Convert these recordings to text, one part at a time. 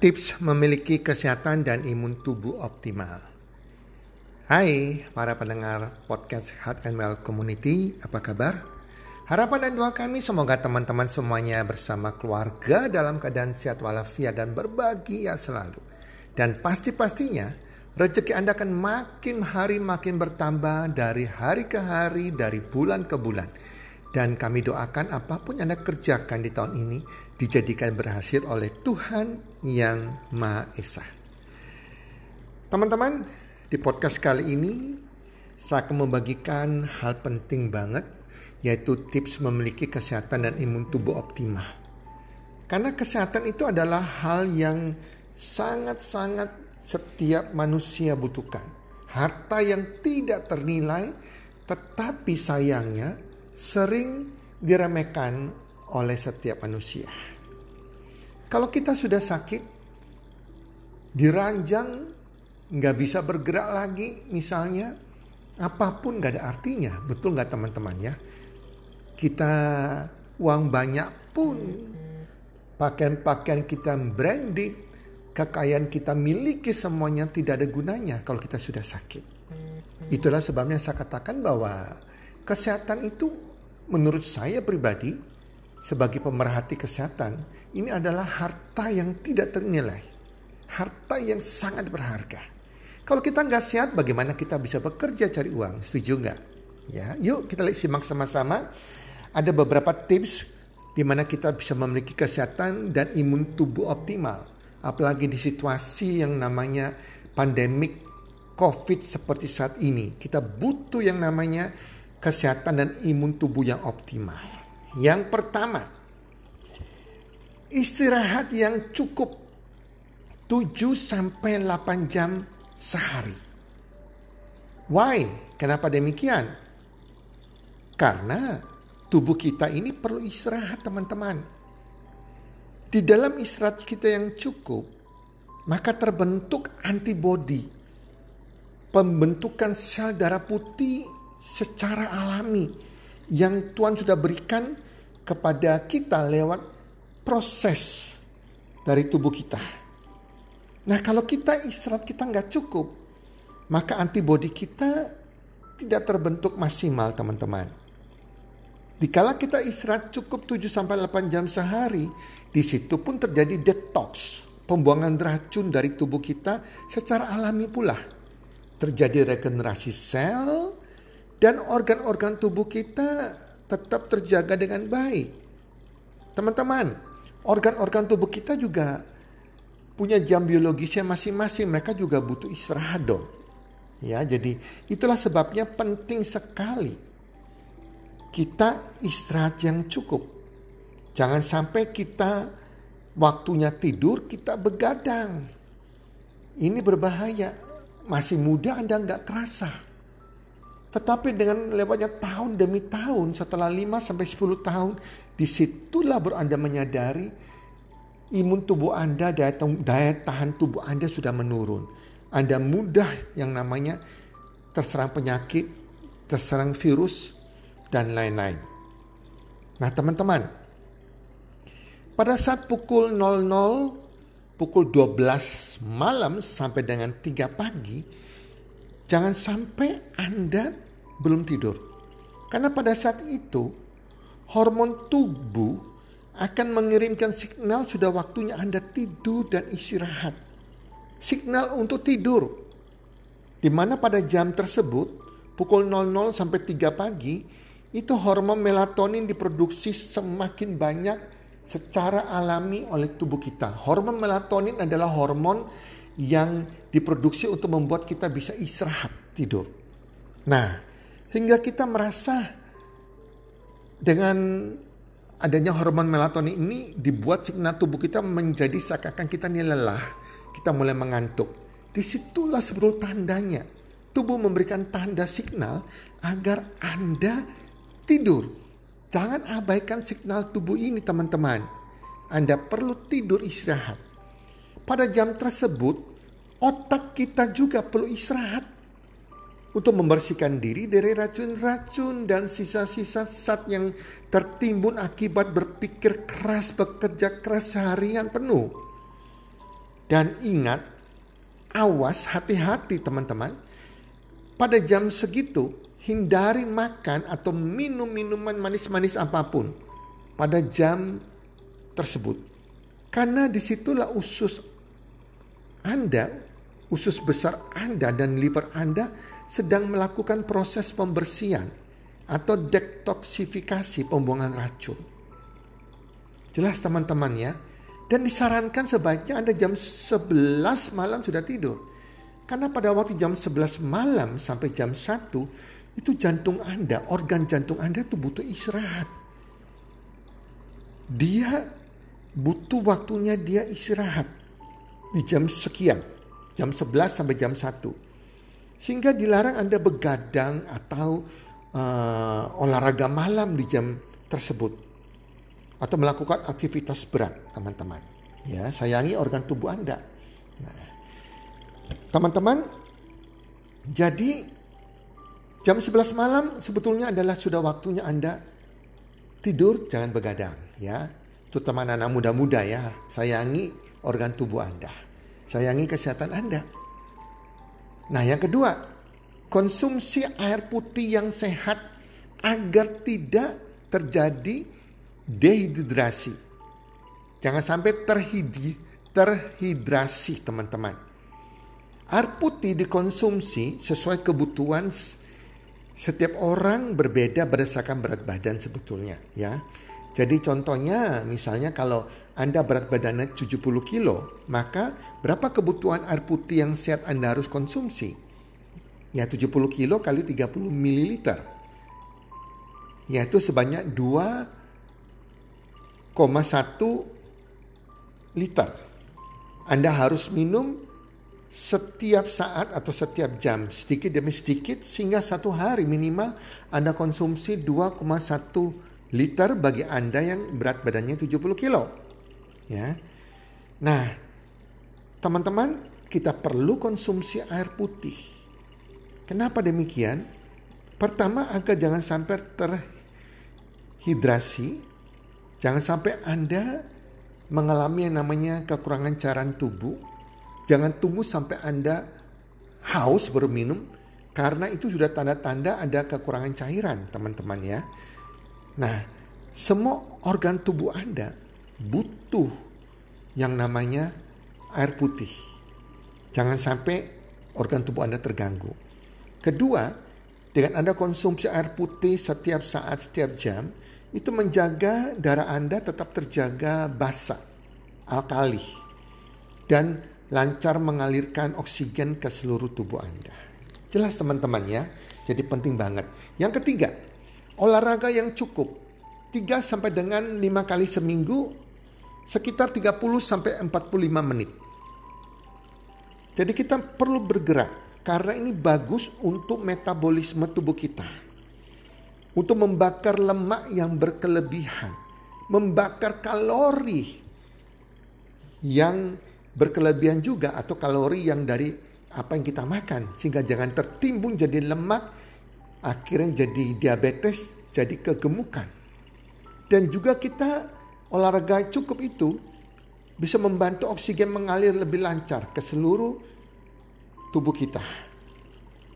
Tips memiliki kesehatan dan imun tubuh optimal. Hai para pendengar podcast Heart and Well Community, apa kabar? Harapan dan doa kami semoga teman-teman semuanya bersama keluarga dalam keadaan sehat walafiat dan berbahagia selalu. Dan pasti-pastinya rezeki Anda akan makin hari makin bertambah dari hari ke hari, dari bulan ke bulan dan kami doakan apa pun yang Anda kerjakan di tahun ini dijadikan berhasil oleh Tuhan yang Maha Esa. Teman-teman, di podcast kali ini saya akan membagikan hal penting banget yaitu tips memiliki kesehatan dan imun tubuh optimal. Karena kesehatan itu adalah hal yang sangat-sangat setiap manusia butuhkan. Harta yang tidak ternilai tetapi sayangnya sering diremehkan oleh setiap manusia. Kalau kita sudah sakit, diranjang, nggak bisa bergerak lagi misalnya, apa pun nggak ada artinya. Betul nggak teman-teman ya? Kita uang banyak pun, pakaian-pakaian kita branded, kekayaan kita miliki semuanya tidak ada gunanya kalau kita sudah sakit. Itulah sebabnya saya katakan bahwa kesehatan itu menurut saya pribadi sebagai pemerhati kesehatan ini adalah harta yang tidak ternilai. Harta yang sangat berharga. Kalau kita nggak sehat bagaimana kita bisa bekerja cari uang? Setuju nggak? Ya, yuk kita lihat simak sama-sama. Ada beberapa tips di mana kita bisa memiliki kesehatan dan imun tubuh optimal. Apalagi di situasi yang namanya pandemik COVID seperti saat ini. Kita butuh yang namanya kesehatan dan imun tubuh yang optimal. Yang pertama, istirahat yang cukup 7 sampai 8 jam sehari. Why? Kenapa demikian? Karena tubuh kita ini perlu istirahat, teman-teman. Di dalam istirahat kita yang cukup, maka terbentuk antibodi. Pembentukan sel darah putih secara alami yang Tuhan sudah berikan kepada kita lewat proses dari tubuh kita. Nah kalau kita istirahat kita nggak cukup, maka antibodi kita tidak terbentuk maksimal teman-teman. Dikala kita istirahat cukup 7-8 jam sehari, di situ pun terjadi detox, pembuangan racun dari tubuh kita secara alami pula. Terjadi regenerasi sel, dan organ-organ tubuh kita tetap terjaga dengan baik. Teman-teman, organ-organ tubuh kita juga punya jam biologisnya masing-masing. Mereka juga butuh istirahat dong. Ya, jadi itulah sebabnya penting sekali kita istirahat yang cukup. Jangan sampai kita waktunya tidur kita begadang. Ini berbahaya. Masih muda Anda nggak kerasa tetapi dengan lewatnya tahun demi tahun setelah 5 sampai 10 tahun di situlah baru Anda menyadari imun tubuh Anda daya, daya tahan tubuh Anda sudah menurun. Anda mudah yang namanya terserang penyakit, terserang virus dan lain-lain. Nah, teman-teman, pada saat pukul 00 pukul 12 malam sampai dengan 3 pagi Jangan sampai Anda belum tidur. Karena pada saat itu hormon tubuh akan mengirimkan signal sudah waktunya Anda tidur dan istirahat. Signal untuk tidur. Di mana pada jam tersebut pukul 00 sampai 3 pagi itu hormon melatonin diproduksi semakin banyak secara alami oleh tubuh kita. Hormon melatonin adalah hormon yang diproduksi untuk membuat kita bisa istirahat tidur. Nah, hingga kita merasa dengan adanya hormon melatonin ini dibuat signal tubuh kita menjadi seakan-akan kita ini lelah, kita mulai mengantuk. Di situlah sebetulnya tandanya. Tubuh memberikan tanda signal agar Anda tidur. Jangan abaikan signal tubuh ini teman-teman. Anda perlu tidur istirahat. Pada jam tersebut otak kita juga perlu istirahat untuk membersihkan diri dari racun-racun dan sisa-sisa zat yang tertimbun akibat berpikir keras, bekerja keras seharian penuh. Dan ingat, awas hati-hati teman-teman. Pada jam segitu, hindari makan atau minum minuman manis-manis apa pun pada jam tersebut. Karena di situlah usus Anda, usus besar Anda dan liver Anda sedang melakukan proses pembersihan atau detoksifikasi pembuangan racun. Jelas teman-teman ya, dan disarankan sebaiknya Anda jam 11 malam sudah tidur. Karena pada waktu jam 11 malam sampai jam 1 itu jantung Anda, organ jantung Anda itu butuh istirahat. Dia butuh waktunya dia istirahat di jam sekian, jam 11 sampai jam 1. Sehingga dilarang Anda begadang atau uh, olahraga malam di jam tersebut atau melakukan aktivitas berat, teman-teman. Ya, sayangi organ tubuh Anda. Nah, teman-teman, jadi jam 11 malam sebetulnya adalah sudah waktunya Anda tidur, jangan begadang, ya. Terutama anak-anak muda-muda ya, sayangi organ tubuh Anda. Sayangi kesehatan Anda. Nah, yang kedua, konsumsi air putih yang sehat agar tidak terjadi dehidrasi. Jangan sampai terhidi, terhidrasi teman-teman. Air putih dikonsumsi sesuai kebutuhan setiap orang berbeda berdasarkan berat badan sebetulnya ya. Jadi contohnya misalnya kalau Anda berat badannya 70 kilo, maka berapa kebutuhan air putih yang sehat Anda harus konsumsi? Ya 70 kilo kali 30 mililiter. Yaitu sebanyak 2 liter. Anda harus minum setiap saat atau setiap jam sedikit demi sedikit sehingga satu hari minimal Anda konsumsi 2,1 liter bagi Anda yang berat badannya 70 kilo. Ya. Nah, teman-teman, kita perlu konsumsi air putih. Kenapa demikian? Pertama agar jangan sampai terhidrasi Jangan sampai Anda mengalami yang namanya kekurangan cairan tubuh. Jangan tunggu sampai Anda haus baru minum karena itu sudah tanda-tanda ada kekurangan cairan, teman-teman ya. Nah, semua organ tubuh Anda butuh yang namanya air putih. Jangan sampai organ tubuh Anda terganggu. Kedua, dengan Anda konsumsi air putih setiap saat, setiap jam, itu menjaga darah Anda tetap terjaga basah, alkali, dan lancar mengalirkan oksigen ke seluruh tubuh Anda. Jelas teman-teman ya, jadi penting banget. Yang ketiga, olahraga yang cukup. 3 sampai dengan 5 kali seminggu sekitar 30 sampai 45 menit. Jadi kita perlu bergerak karena ini bagus untuk metabolisme tubuh kita untuk membakar lemak yang berkelebihan, membakar kalori yang berkelebihan juga atau kalori yang dari apa yang kita makan sehingga jangan tertimbun jadi lemak akhirnya jadi diabetes, jadi kegemukan. Dan juga kita olahraga cukup itu bisa membantu oksigen mengalir lebih lancar ke seluruh tubuh kita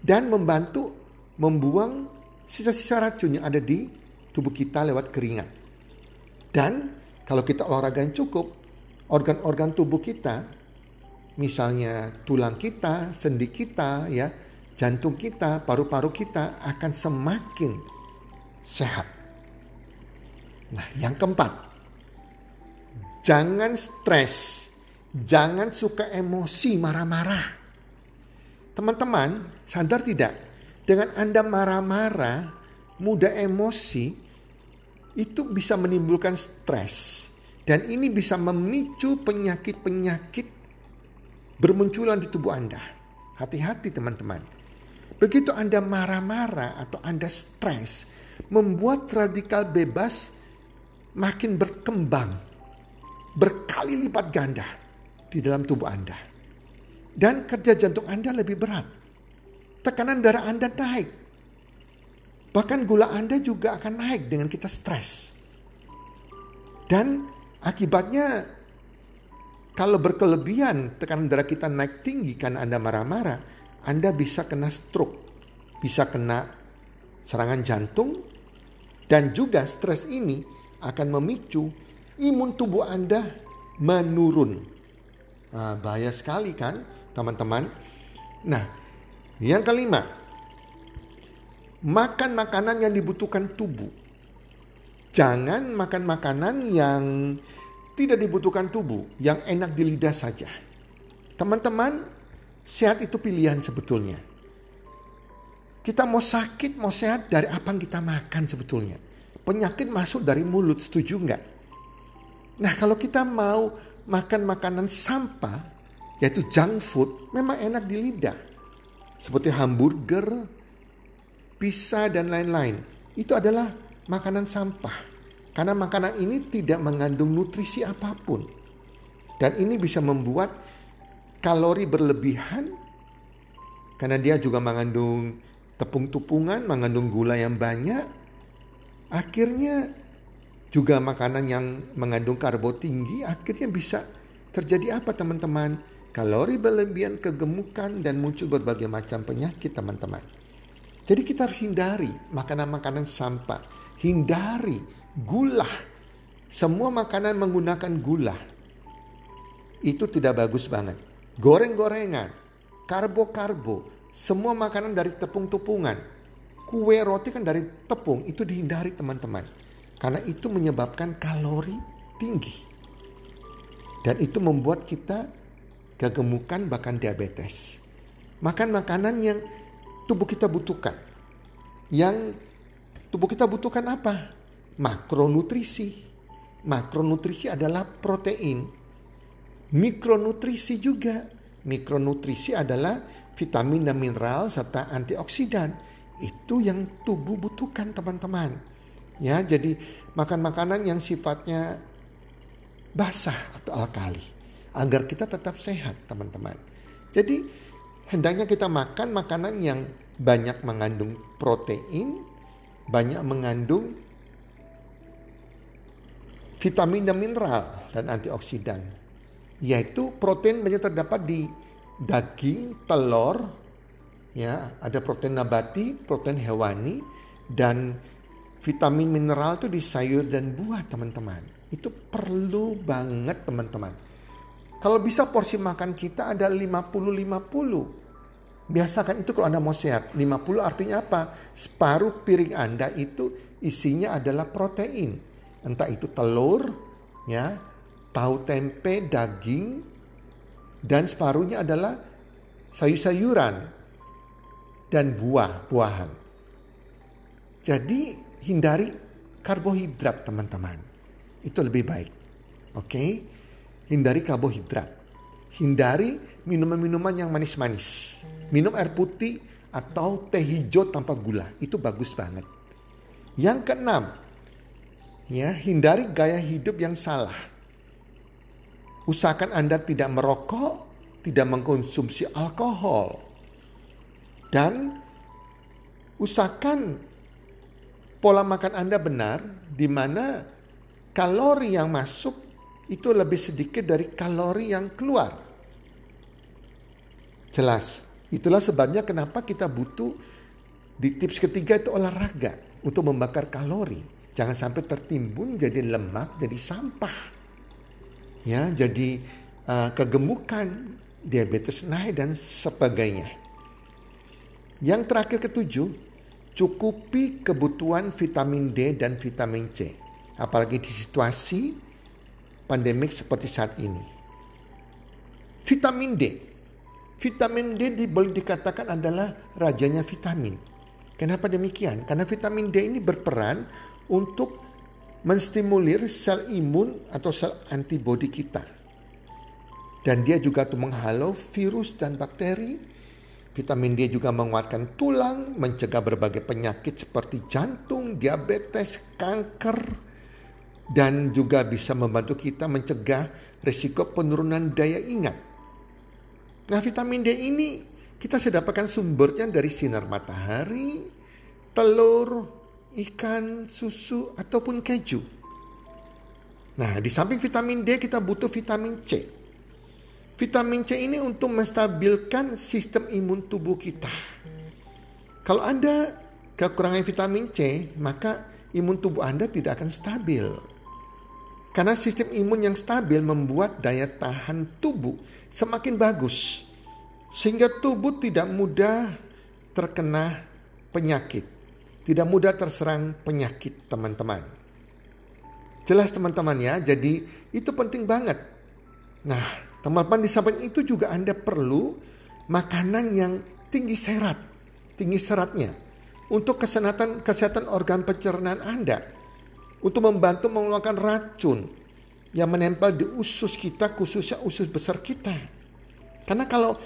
dan membantu membuang sisa-sisa racun yang ada di tubuh kita lewat keringat. Dan kalau kita olahraga yang cukup, organ-organ tubuh kita, misalnya tulang kita, sendi kita, ya, jantung kita, paru-paru kita akan semakin sehat. Nah, yang keempat, jangan stres, jangan suka emosi marah-marah. Teman-teman, sadar tidak? Dengan Anda marah-marah, mudah emosi, itu bisa menimbulkan stres. Dan ini bisa memicu penyakit-penyakit bermunculan di tubuh Anda. Hati-hati teman-teman. Begitu Anda marah-marah atau Anda stres, membuat radikal bebas makin berkembang, berkali lipat ganda di dalam tubuh Anda. Dan kerja jantung Anda lebih berat tekanan darah Anda naik. Bahkan gula Anda juga akan naik dengan kita stres. Dan akibatnya Kalau berkelebihan tekanan darah kita naik tinggi karena Anda marah-marah, Anda bisa kena stroke, bisa kena serangan jantung, dan juga stres ini akan memicu imun tubuh Anda menurun. Nah, bahaya sekali kan teman-teman. Nah yang kelima, makan makanan yang dibutuhkan tubuh. Jangan makan makanan yang tidak dibutuhkan tubuh, yang enak di lidah saja. Teman-teman, sehat itu pilihan sebetulnya. Kita mau sakit, mau sehat dari apa yang kita makan sebetulnya. Penyakit masuk dari mulut, setuju nggak? Nah kalau kita mau makan makanan sampah, yaitu junk food, memang enak di lidah. Seperti hamburger, pizza, dan lain-lain. Itu adalah makanan sampah. Karena makanan ini tidak mengandung nutrisi apa pun. Dan ini bisa membuat kalori berlebihan karena dia juga mengandung tepung-tepungan, mengandung gula yang banyak. Akhirnya juga makanan yang mengandung karbo tinggi akhirnya bisa terjadi apa teman-teman? Kalori berlebihan, kegemukan dan muncul berbagai macam penyakit teman-teman. Jadi kita harus hindari makanan-makanan sampah. Hindari gula. Semua makanan menggunakan gula. Itu tidak bagus banget. Goreng-gorengan, karbo-karbo, semua makanan dari tepung-tepungan. Kue roti kan dari tepung, itu dihindari teman-teman. Karena itu menyebabkan kalori tinggi. Dan itu membuat kita kegemukan bahkan diabetes. Makan makanan yang tubuh kita butuhkan. Yang tubuh kita butuhkan apa? Makronutrisi. Makronutrisi adalah protein. Mikronutrisi juga. Mikronutrisi adalah vitamin dan mineral serta antioksidan. Itu yang tubuh butuhkan teman-teman. Ya, jadi makan makanan yang sifatnya basah atau alkali agar kita tetap sehat, teman-teman. Jadi hendaknya kita makan makanan yang banyak mengandung protein, banyak mengandung vitamin dan mineral dan antioksidan. Yaitu protein banyak terdapat di daging, telur, ya, ada protein nabati, protein hewani dan vitamin mineral itu di sayur dan buah teman-teman. Itu perlu banget teman-teman. Kalau bisa porsi makan kita ada 50-50. Biasakan itu kalau Anda mau sehat. 50 artinya apa? Separuh piring Anda itu isinya adalah protein. Entah itu telur, ya, tahu tempe, daging, dan separuhnya adalah sayur-sayuran dan buah-buahan. Jadi hindari karbohidrat teman-teman. Itu lebih baik. Oke? Hindari karbohidrat. Hindari minuman-minuman yang manis-manis. Minum air putih atau teh hijau tanpa gula. Itu bagus banget. Yang keenam, ya, hindari gaya hidup yang salah. Usahakan Anda tidak merokok, tidak mengkonsumsi alkohol. Dan usahakan pola makan Anda benar di mana kalori yang masuk itu lebih sedikit dari kalori yang keluar. Jelas. Itulah sebabnya kenapa kita butuh di tips ketiga itu olahraga untuk membakar kalori. Jangan sampai tertimbun jadi lemak, jadi sampah. Ya, jadi uh, kegemukan, diabetes naik dan sebagainya. Yang terakhir ketujuh, cukupi kebutuhan vitamin D dan vitamin C. Apalagi di situasi pandemik seperti saat ini. Vitamin D. Vitamin D boleh dikatakan adalah rajanya vitamin. Kenapa demikian? Karena vitamin D ini berperan untuk menstimulir sel imun atau sel antibodi kita. Dan dia juga tuh menghalau virus dan bakteri Vitamin D juga menguatkan tulang, mencegah berbagai penyakit seperti jantung, diabetes, kanker, dan juga bisa membantu kita mencegah risiko penurunan daya ingat. Nah vitamin D ini kita sudah sumbernya dari sinar matahari, telur, ikan, susu, ataupun keju. Nah di samping vitamin D kita butuh vitamin C. Vitamin C ini untuk menstabilkan sistem imun tubuh kita. Kalau Anda kekurangan vitamin C, maka imun tubuh Anda tidak akan stabil. Karena sistem imun yang stabil membuat daya tahan tubuh semakin bagus. Sehingga tubuh tidak mudah terkena penyakit. Tidak mudah terserang penyakit teman-teman. Jelas teman-teman ya, jadi itu penting banget. Nah, teman-teman di samping itu juga Anda perlu makanan yang tinggi serat, tinggi seratnya untuk kesehatan kesehatan organ pencernaan Anda untuk membantu mengeluarkan racun yang menempel di usus kita khususnya usus besar kita. Karena kalau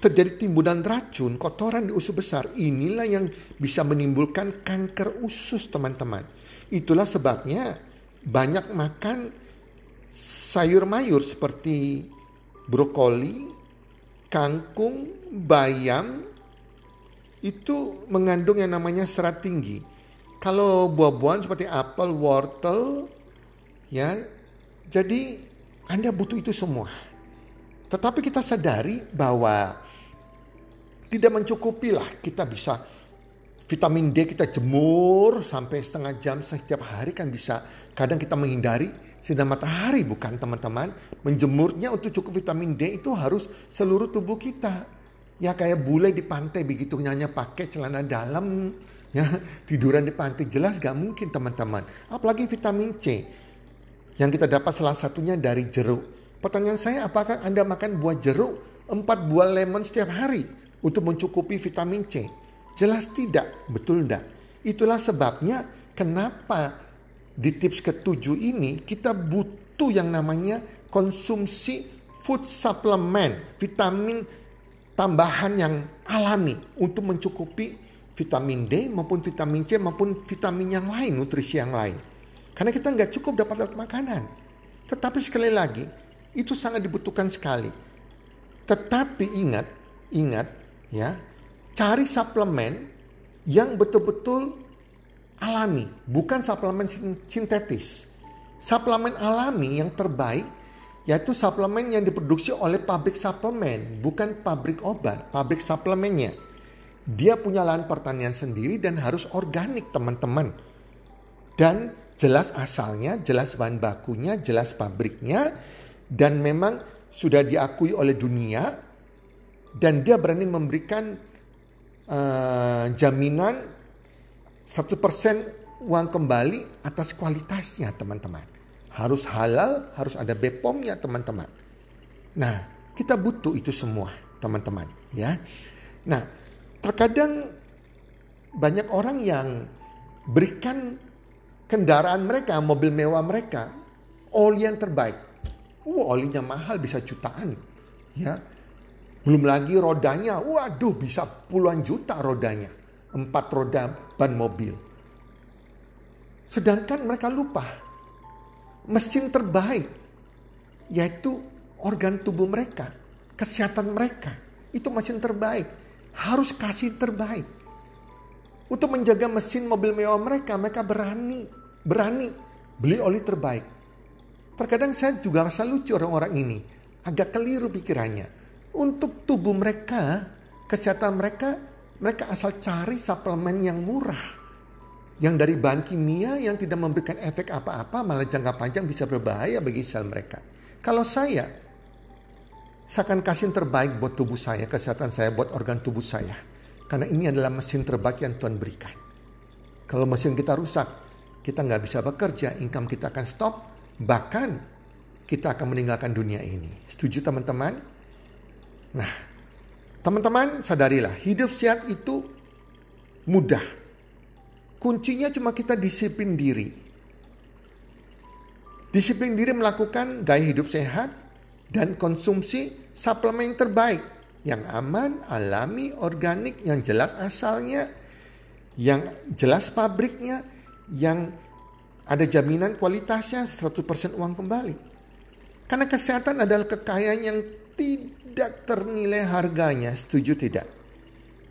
terjadi timbunan racun, kotoran di usus besar, inilah yang bisa menimbulkan kanker usus teman-teman. Itulah sebabnya banyak makan sayur mayur seperti brokoli, kangkung, bayam, itu mengandung yang namanya serat tinggi. Kalau buah-buahan seperti apel, wortel, ya, jadi Anda butuh itu semua. Tetapi kita sadari bahwa tidak mencukupi lah kita bisa vitamin D kita jemur sampai setengah jam setiap hari kan bisa. Kadang kita menghindari sinar matahari bukan teman-teman. Menjemurnya untuk cukup vitamin D itu harus seluruh tubuh kita. Ya kayak bule di pantai begitu hanya pakai celana dalam Ya, tiduran di pantai jelas gak mungkin teman-teman. Apalagi vitamin C yang kita dapat salah satunya dari jeruk. Pertanyaan saya apakah Anda makan buah jeruk 4 buah lemon setiap hari untuk mencukupi vitamin C? Jelas tidak, betul tidak? Itulah sebabnya kenapa di tips ketujuh ini kita butuh yang namanya konsumsi food supplement, vitamin tambahan yang alami untuk mencukupi vitamin D maupun vitamin C maupun vitamin yang lain, nutrisi yang lain. Karena kita nggak cukup dapat makanan. Tetapi sekali lagi, itu sangat dibutuhkan sekali. Tetapi ingat, ingat ya, cari suplemen yang betul-betul alami, bukan suplemen sintetis. Suplemen alami yang terbaik yaitu suplemen yang diproduksi oleh pabrik suplemen, bukan pabrik obat, pabrik suplemennya. Dia punya lahan pertanian sendiri dan harus organik teman-teman. Dan jelas asalnya, jelas bahan bakunya, jelas pabriknya. Dan memang sudah diakui oleh dunia. Dan dia berani memberikan uh, jaminan 100% uang kembali atas kualitasnya teman-teman. Harus halal, harus ada BPOM-nya teman-teman. Nah, kita butuh itu semua teman-teman ya. Nah, Terkadang banyak orang yang berikan kendaraan mereka, mobil mewah mereka, oli yang terbaik. Wah, olinya mahal bisa jutaan. Ya. Belum lagi rodanya, waduh bisa puluhan juta rodanya. Empat roda ban mobil. Sedangkan mereka lupa mesin terbaik yaitu organ tubuh mereka, kesehatan mereka. Itu mesin terbaik harus kasih terbaik. Untuk menjaga mesin mobil mewah mereka, mereka berani, berani beli oli terbaik. Terkadang saya juga rasa lucu orang-orang ini, agak keliru pikirannya. Untuk tubuh mereka, kesehatan mereka, mereka asal cari suplemen yang murah. Yang dari bahan kimia yang tidak memberikan efek apa-apa malah jangka panjang bisa berbahaya bagi sel mereka. Kalau saya saya akan kasih yang terbaik buat tubuh saya, kesehatan saya, buat organ tubuh saya. Karena ini adalah mesin terbaik yang Tuhan berikan. Kalau mesin kita rusak, kita nggak bisa bekerja, income kita akan stop, bahkan kita akan meninggalkan dunia ini. Setuju teman-teman? Nah, teman-teman sadarilah, hidup sehat itu mudah. Kuncinya cuma kita disiplin diri. Disiplin diri melakukan gaya hidup sehat, dan konsumsi suplemen terbaik yang aman, alami, organik, yang jelas asalnya, yang jelas pabriknya, yang ada jaminan kualitasnya 100% uang kembali. Karena kesehatan adalah kekayaan yang tidak ternilai harganya, setuju tidak?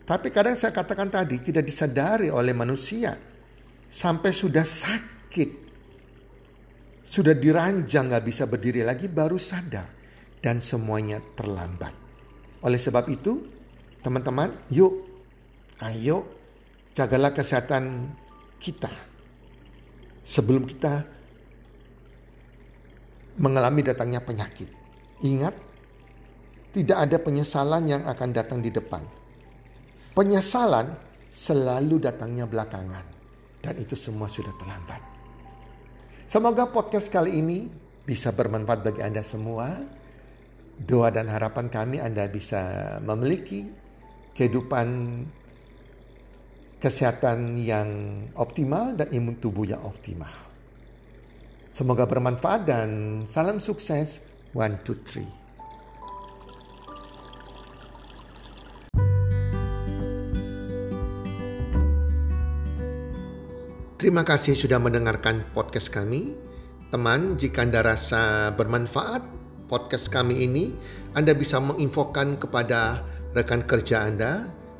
Tapi kadang saya katakan tadi tidak disadari oleh manusia. Sampai sudah sakit, sudah diranjang gak bisa berdiri lagi baru sadar dan semuanya terlambat. Oleh sebab itu, teman-teman, yuk, ayo, jagalah kesehatan kita sebelum kita mengalami datangnya penyakit. Ingat, tidak ada penyesalan yang akan datang di depan. Penyesalan selalu datangnya belakangan, dan itu semua sudah terlambat. Semoga podcast kali ini bisa bermanfaat bagi Anda semua. Doa dan harapan kami Anda bisa memiliki kehidupan kesehatan yang optimal dan imun tubuh yang optimal. Semoga bermanfaat dan salam sukses. One, two, three. Terima kasih sudah mendengarkan podcast kami. Teman, jika Anda rasa bermanfaat podcast kami ini, Anda bisa menginfokan kepada rekan kerja Anda